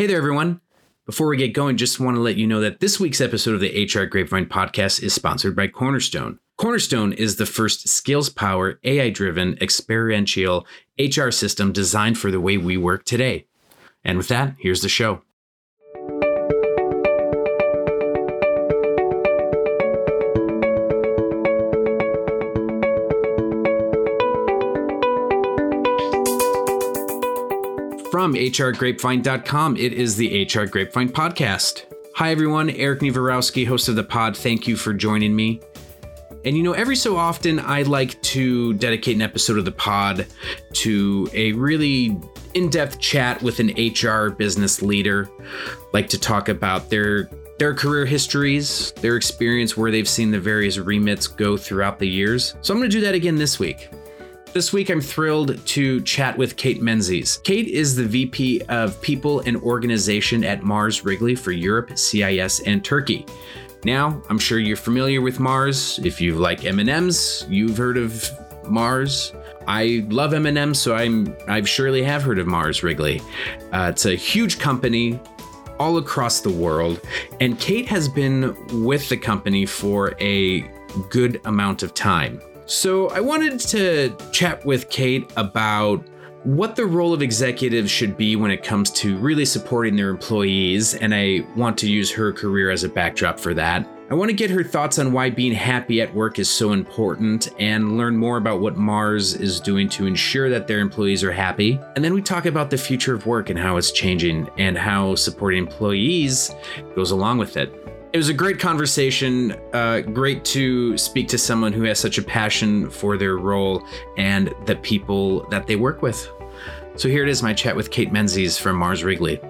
Hey there, everyone. Before we get going, just want to let you know that this week's episode of the HR Grapevine podcast is sponsored by Cornerstone. Cornerstone is the first skills power, AI driven, experiential HR system designed for the way we work today. And with that, here's the show. From hrgrapevine.com, it is the HR Grapevine podcast. Hi, everyone. Erik Niewiarowski, host of the pod. Thank you for joining me. And you know, every so often, I like to dedicate an episode of the pod to a really in depth chat with an HR business leader, like to talk about their their career histories, their experience, where they've seen the various remits go throughout the years. So I'm going to do that again this week. This week, I'm thrilled to chat with Kate Menzies. Kate is the VP of People and Organization at Mars Wrigley for Europe, CIS, and Turkey. Now, I'm sure you're familiar with Mars. If you like M&Ms, you've heard of Mars. I love M&Ms, so I'm I surely have heard of Mars Wrigley. Uh, it's a huge company all across the world, and Kate has been with the company for a good amount of time. So I wanted to chat with Kate about what the role of executives should be when it comes to really supporting their employees, and I want to use her career as a backdrop for that. I want to get her thoughts on why being happy at work is so important and learn more about what Mars is doing to ensure that their employees are happy. And then we talk about the future of work and how it's changing and how supporting employees goes along with it. It was a great conversation. Uh, great to speak to someone who has such a passion for their role and the people that they work with. So here it is my chat with Kate Menzies from Mars Wrigley.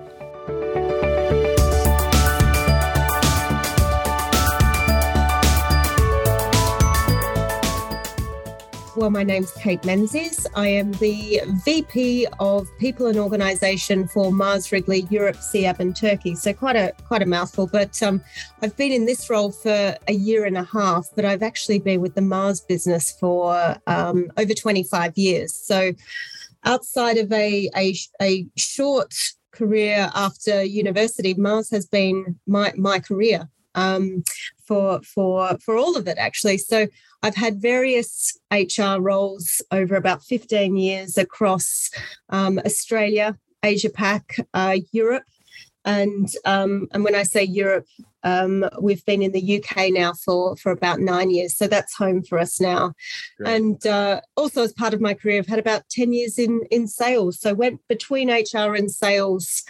Well, my name's Kate Menzies. I am the VP of People and Organisation for Mars Wrigley Europe, CIS, and Turkey. So quite a quite a mouthful. But um, I've been in this role for a year and a half. But I've actually been with the Mars business for um, over 25 years. So outside of a, a, a short career after university, Mars has been my my career um, for for for all of it actually. So I've had various HR roles over about 15 years across um, Australia, Asia Pac, uh, Europe. And um, and when I say Europe, um, we've been in the UK now for for about nine years, so that's home for us now. Great. And uh, also, as part of my career, I've had about ten years in in sales. So went between HR and sales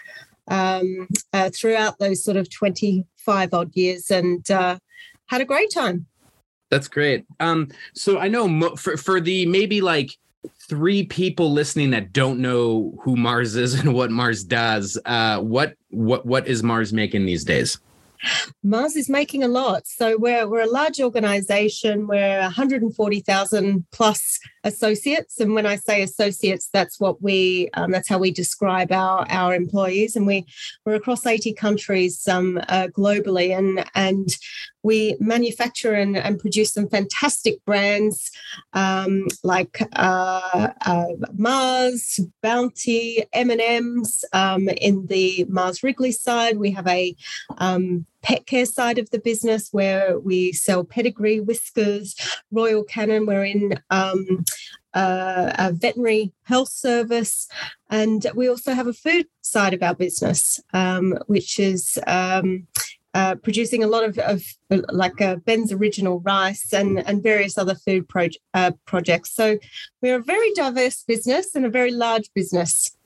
um, uh, throughout those sort of twenty five odd years, and uh, had a great time. That's great. Um, so I know mo- for for the maybe like three people listening that don't know who Mars is and what Mars does, uh, what what what is Mars making these days? Mars is making a lot. So we're we're a large organization. We're 140,000 plus associates, and when I say associates, that's what we um, that's how we describe our our employees. And we we're across 80 countries um, uh, globally, and and we manufacture and, and produce some fantastic brands um, like uh, uh, Mars, Bounty, M&Ms. Um, in the Mars Wrigley side, we have a um, pet care side of the business where we sell pedigree, Whiskas, Royal Canin. We're in um, uh, a veterinary health service. And we also have a food side of our business, um, which is um, uh, producing a lot of, of like uh, Ben's original rice and, and various other food uh, projects. So we're a very diverse business and a very large business.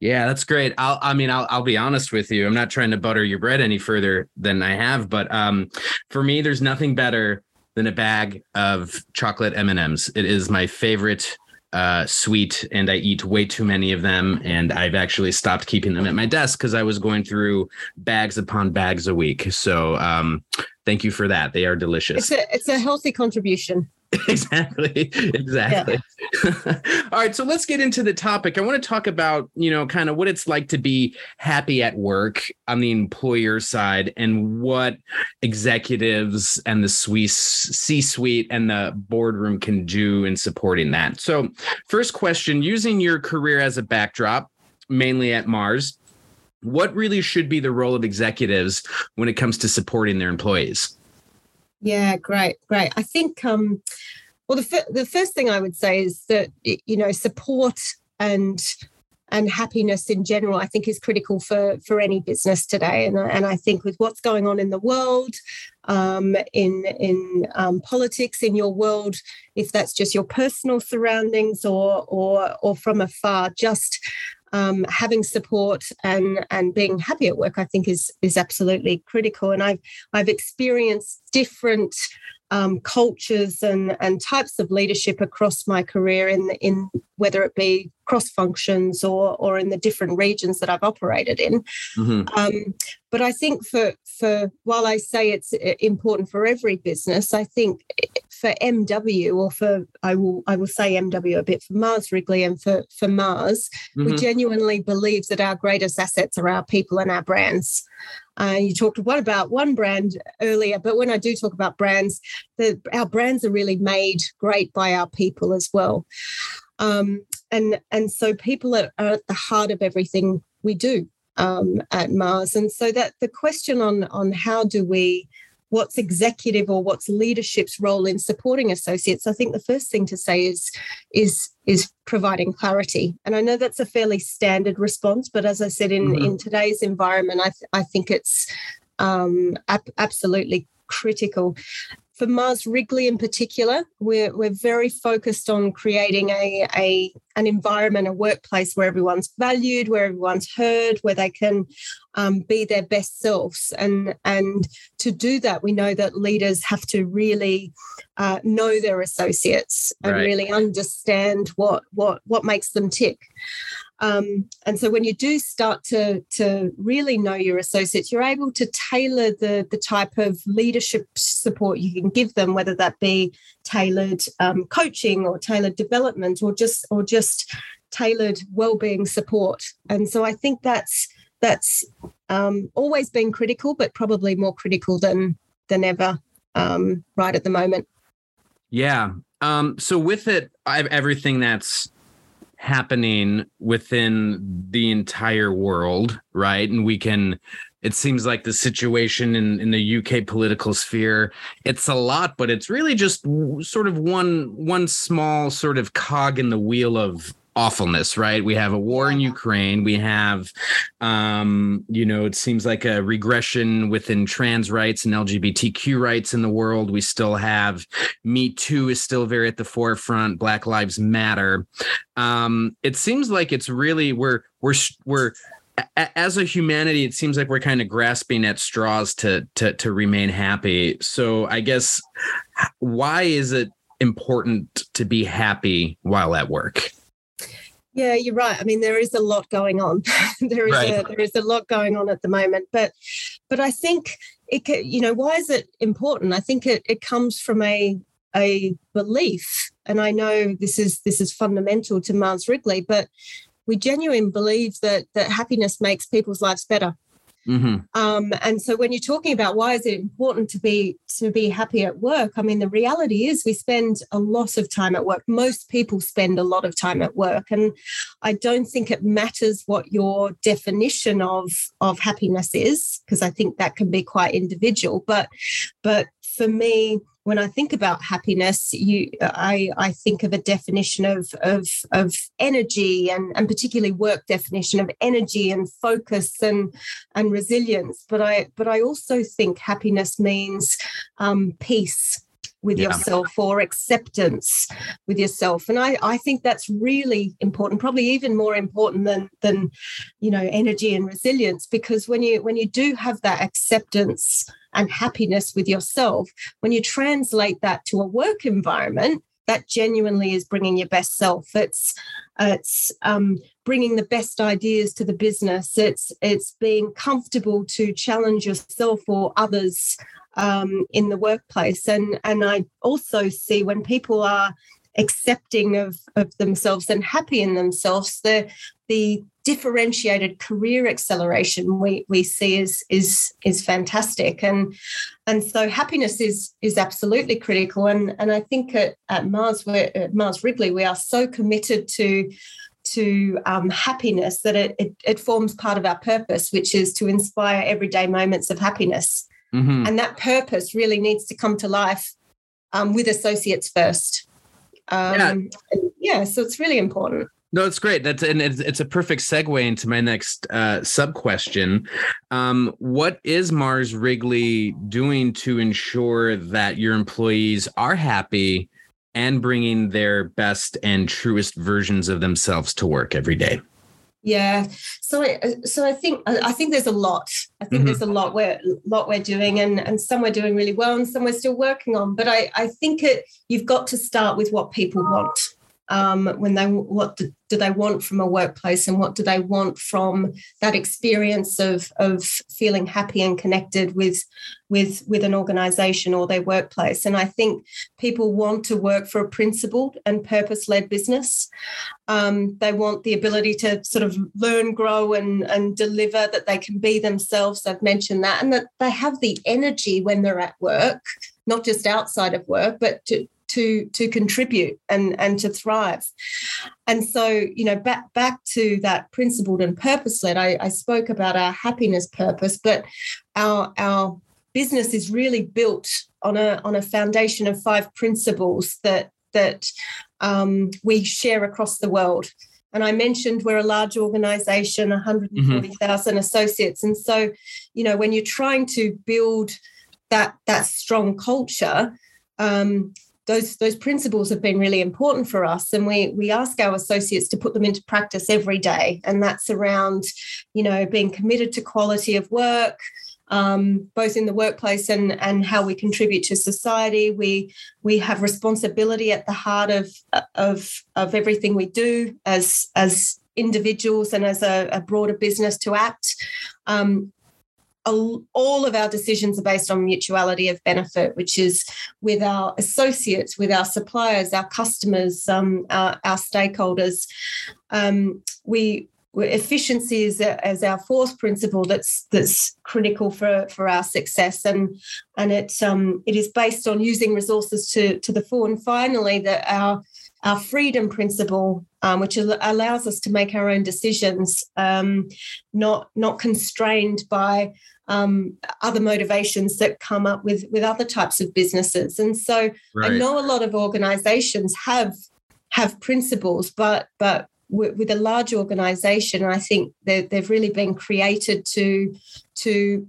Yeah, that's great. I'll, I mean, I'll, I'll be honest with you. I'm not trying to butter your bread any further than I have, but um, for me, there's nothing better than a bag of chocolate M&Ms. It is my favorite uh, sweet and I eat way too many of them. And I've actually stopped keeping them at my desk because I was going through bags upon bags a week. So um, thank you for that. They are delicious. It's a, it's a healthy contribution. exactly exactly yeah. all right so let's get into the topic i want to talk about you know kind of what it's like to be happy at work on the employer side and what executives and the c suite and the boardroom can do in supporting that so first question using your career as a backdrop mainly at mars what really should be the role of executives when it comes to supporting their employees? Yeah, great, great. I think um, well, the f- the first thing I would say is that you know support and and happiness in general, I think, is critical for for any business today. And and I think with what's going on in the world, um, in in um, politics, in your world, if that's just your personal surroundings or or or from afar, just um, having support and and being happy at work, I think is is absolutely critical. And I've I've experienced different um, cultures and and types of leadership across my career in in whether it be cross functions or or in the different regions that I've operated in. Mm-hmm. Um, but I think for for while I say it's uh, important for every business, I think for MW or for I will I will say MW a bit for Mars Wrigley and for for Mars, mm-hmm. we genuinely believe that our greatest assets are our people and our brands. Uh, you talked what about one brand earlier, but when I do talk about brands, the, our brands are really made great by our people as well. Um, and and so people are, are, at the heart of everything we do um, at Mars. And so that the question on on how do we what's executive or what's leadership's role in supporting associates i think the first thing to say is is is providing clarity and i know that's a fairly standard response but as i said in mm-hmm. in today's environment i th- i think it's um, ab- absolutely critical for Mars Wrigley in particular, we're, we're very focused on creating a, a an environment, a workplace where everyone's valued, where everyone's heard, where they can um, be their best selves. And, and to do that, we know that leaders have to really uh, know their associates and right. really understand what, what, what makes them tick. Um, and so when you do start to, to really know your associates, you're able to tailor the, the type of leadership support you can give them, whether that be tailored um, coaching or tailored development or just or just tailored well-being support. And so I think that's that's um, always been critical, but probably more critical than than ever um, right at the moment. Yeah. Um, so with it, I've everything that's happening within the entire world, right? And we can it seems like the situation in, in the UK political sphere, it's a lot, but it's really just sort of one one small sort of cog in the wheel of awfulness, right? We have a war in Ukraine. We have, um, you know, it seems like a regression within trans rights and LGBTQ rights in the world. We still have Me Too is still very at the forefront. Black Lives Matter. Um, it seems like it's really we're we're we're as a humanity it seems like we're kind of grasping at straws to to to remain happy so i guess why is it important to be happy while at work yeah, you're right. I mean, there is a lot going on. there is right. a, there is a lot going on at the moment, but but I think it. You know, why is it important? I think it it comes from a a belief, and I know this is this is fundamental to Mars Wrigley, but we genuinely believe that that happiness makes people's lives better. Mm-hmm. Um, and so when you're talking about why is it important to be to be happy at work, I mean the reality is we spend a lot of time at work. Most people spend a lot of time at work, and I don't think it matters what your definition of of happiness is because I think that can be quite individual. But but for me, when I think about happiness, you, I, I think of a definition of, of, of energy and, and particularly work definition of energy and focus and, and resilience. But I, but I also think happiness means um, peace with yeah. yourself or acceptance with yourself. And I, I think that's really important probably even more important than than you know energy and resilience because when you when you do have that acceptance and happiness with yourself when you translate that to a work environment that genuinely is bringing your best self. It's it's um, bringing the best ideas to the business. It's it's being comfortable to challenge yourself or others um, in the workplace. And, and I also see when people are accepting of, of themselves and happy in themselves, the, the differentiated career acceleration we, we see is, is, is fantastic. And, and so happiness is, is absolutely critical. And, and I think at, at Mars, at Mars Wrigley, we are so committed to to um, happiness that it, it, it forms part of our purpose, which is to inspire everyday moments of happiness. Mm-hmm. And that purpose really needs to come to life um, with associates first. Um, yeah. yeah, so it's really important. No, it's great. That's and it's, it's a perfect segue into my next uh, sub question. Um, what is Mars Wrigley doing to ensure that your employees are happy and bringing their best and truest versions of themselves to work every day? Yeah, so I, so I think I think there's a lot. I think mm-hmm. there's a lot we're lot we're doing, and and some we're doing really well, and some we're still working on. But I I think it you've got to start with what people want um, when they what do, do, they want from a workplace and what do they want from that experience of of feeling happy and connected with with with an organization or their workplace? And i think people want to work for a principled and purpose-led business. Um, they want the ability to sort of learn grow and and deliver that they can be themselves. I've mentioned that. And that they have the energy when they're at work not just outside of work but to to to contribute and and to thrive and so you know back back to that principled and purpose led I, I spoke about our happiness purpose but our our business is really built on a on a foundation of five principles that that um, we share across the world and I mentioned we're a large organization, 140,000 mm-hmm. associates. And so, you know, when you're trying to build that that strong culture, um, those those principles have been really important for us and we we ask our associates to put them into practice every day and that's around you know being committed to quality of work um, both in the workplace and and how we contribute to society. We we have responsibility at the heart of of of everything we do as as individuals and as a, a broader business to act. Um, all of our decisions are based on mutuality of benefit, which is with our associates, with our suppliers, our customers, um, our, our, stakeholders. Um, we efficiency is as our fourth principle that's that's critical for for our success and and it um it is based on using resources to to the full and finally that our our freedom principle, um, which allows us to make our own decisions, um, not not constrained by um, other motivations that come up with with other types of businesses. And so right. I know a lot of organizations have have principles, but but with, a large organization, I think they've really been created to to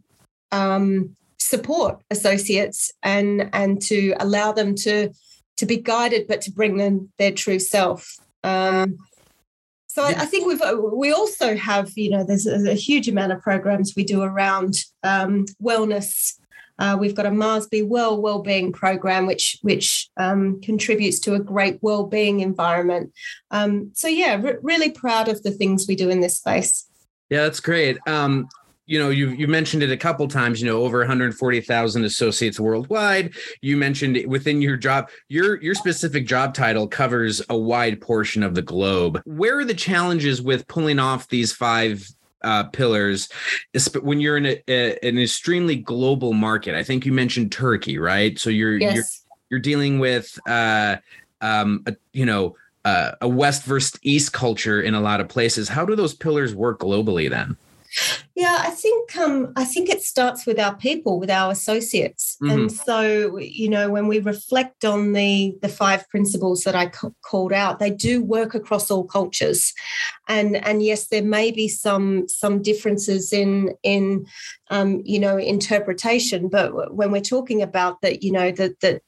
um, support associates and and to allow them to to be guided, but to bring them their true self. Um, so I, I, think we've uh, we also have you know there's a, a huge amount of programs we do around um, wellness. Uh, we've got a Mars Be Well wellbeing program, which which um, contributes to a great wellbeing environment. Um, so yeah, really proud of the things we do in this space. Yeah, that's great. Um, you know you you mentioned it a couple times you know over 140,000 associates worldwide. You mentioned within your job your your specific job title covers a wide portion of the globe. Where are the challenges with pulling off these five uh, pillars when you're in a, a, an extremely global market? I think you mentioned turkey right? So you're yes. you're you're dealing with uh um a, you know uh, a west versus east culture in a lot of places. How do those pillars work globally then yeah, I think um, I think it starts with our people, with our associates, mm-hmm. and so you know when we reflect on the the five principles that I c- called out, they do work across all cultures, and and yes, there may be some some differences in in um, you know interpretation, but when we're talking about that, you know that that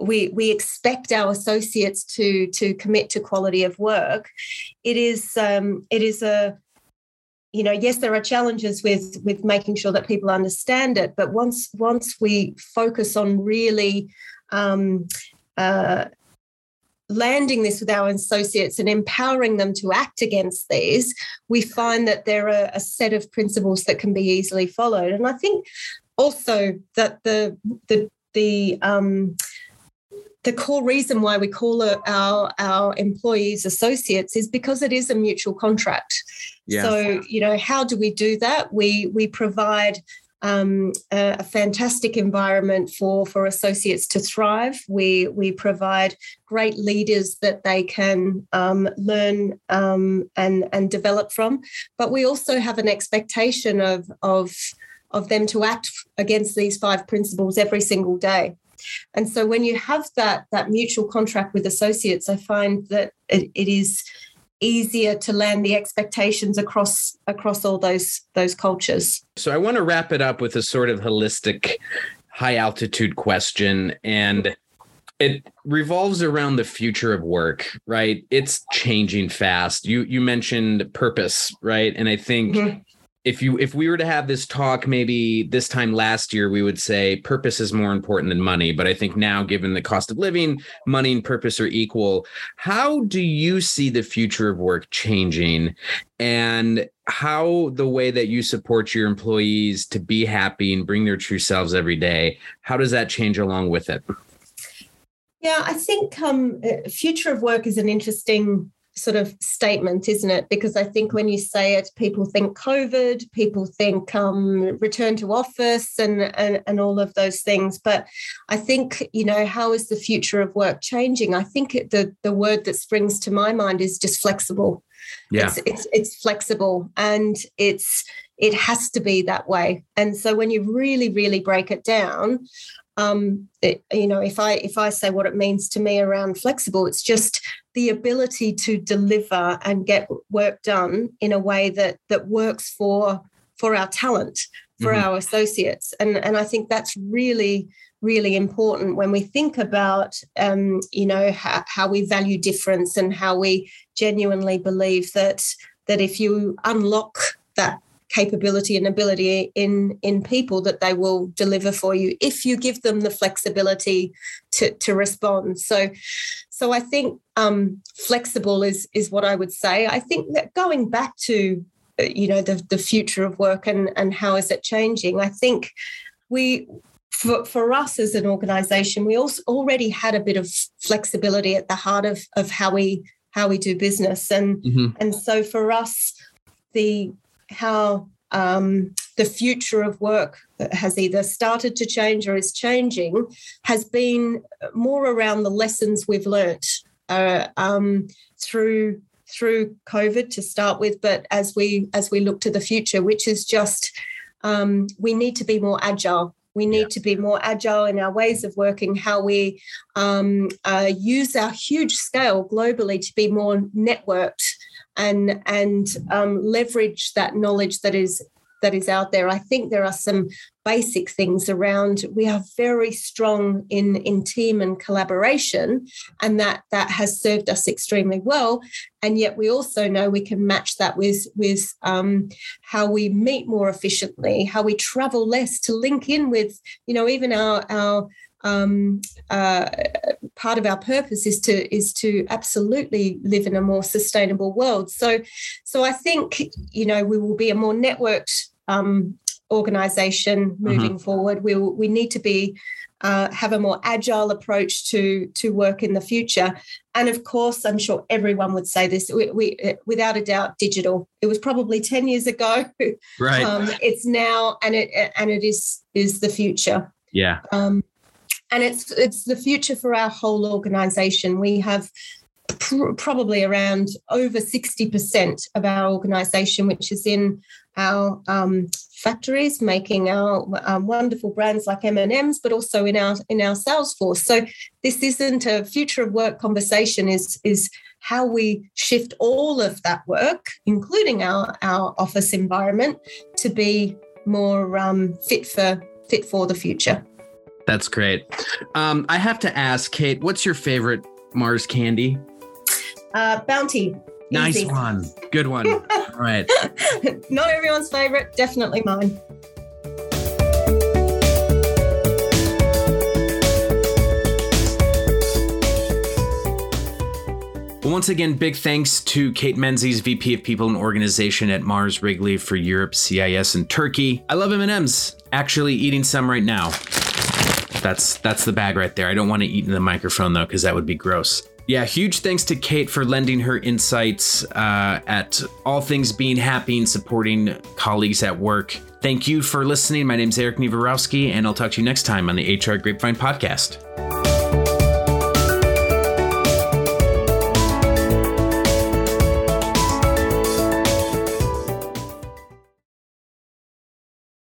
we we expect our associates to to commit to quality of work it is um, it is a you know yes there are challenges with with making sure that people understand it but once once we focus on really um, uh, landing this with our associates and empowering them to act against these we find that there are a set of principles that can be easily followed. And i think also that the the the um, the core reason why we call our our employees associates is because it is a mutual contract. Yeah. So you know how do we do that? We we provide um, a, a, fantastic environment for for associates to thrive. We we provide great leaders that they can um, learn um, and and develop from, but we also have an expectation of of of them to act against these five principles every single day. And so when you have that that mutual contract with associates, I find that it, it is easier to land the expectations across across all those those cultures. So I want to wrap it up with a sort of holistic high altitude question and it revolves around the future of work right? It's changing fast. You you mentioned purpose right? And i think mm-hmm if you if we were to have this talk maybe this time last year we would say purpose is more important than money. But i think now given the cost of living money and purpose are equal. How do you see the future of work changing? And how the way that you support your employees to be happy and bring their true selves every day how does that change along with it? Yeah i think um, uh, future of work is an interesting sort of statement, isn't it? Because I think when you say it, people think COVID, people think um, return to office and, and, and all of those things. But I think, you know, how is the future of work changing? I think it, the, the word that springs to my mind is just flexible. Yeah. It's, it's, it's flexible and it's it has to be that way. And so when you really, really break it down, um, it, you know, if I if I say what it means to me around flexible, it's just the ability to deliver and get work done in a way that that works for for our talent, for mm-hmm. our associates, and and I think that's really really important when we think about um, you know how, how we value difference and how we genuinely believe that that if you unlock that capability and ability in in people that they will deliver for you if you give them the flexibility to to respond. So so i think um, flexible is is what i would say. I think that going back to uh, you know the the future of work and and how is it changing? I think we for, for us as an organization we also already had a bit of flexibility at the heart of of how we how we do business. And mm-hmm. and so for us the how um, the future of work has either started to change or is changing has been more around the lessons we've learnt uh, um, through through COVID to start with, but as we as we look to the future, which is just um, we need to be more agile. We need yeah. to be more agile in our ways of working, how we um, uh, use our huge scale globally to be more networked and and um, leverage that knowledge that is that is out there. I think there are some basic things around. We are very strong in in team and collaboration, and that that has served us extremely well. And yet, we also know we can match that with with um, how we meet more efficiently, how we travel less to link in with you know even our our um, uh, part of our purpose is to is to absolutely live in a more sustainable world. So, so I think you know we will be a more networked um, organization moving mm-hmm. forward. We we need to be uh, have a more agile approach to to work in the future. And of course, I'm sure everyone would say this. We, we without a doubt, digital. It was probably ten years ago. Right. Um, it's now, and it and it is is the future. Yeah. Um, and it's it's the future for our whole organization. We have pr- probably around over 60% of our organization, which is in our um, factories, making our um, wonderful brands like M&Ms, but also in our in our sales force. So this isn't a future of work conversation. Is is how we shift all of that work, including our our office environment, to be more um, fit for fit for the future. That's great. Um, I have to ask, Kate, what's your favorite Mars candy? Uh, Bounty. Nice Easy. one. Good one. All right. Not everyone's favorite, definitely mine. Once again, big thanks to Kate Menzies, VP of People and Organization at Mars Wrigley for Europe, CIS, and Turkey. I love M&Ms. Actually, eating some right now. That's that's the bag right there. I don't want to eat in the microphone though, because that would be gross. Yeah, huge thanks to Kate for lending her insights uh, at all things being happy and supporting colleagues at work. Thank you for listening. My name is Erik Niewiarowski, and I'll talk to you next time on the HR Grapevine podcast.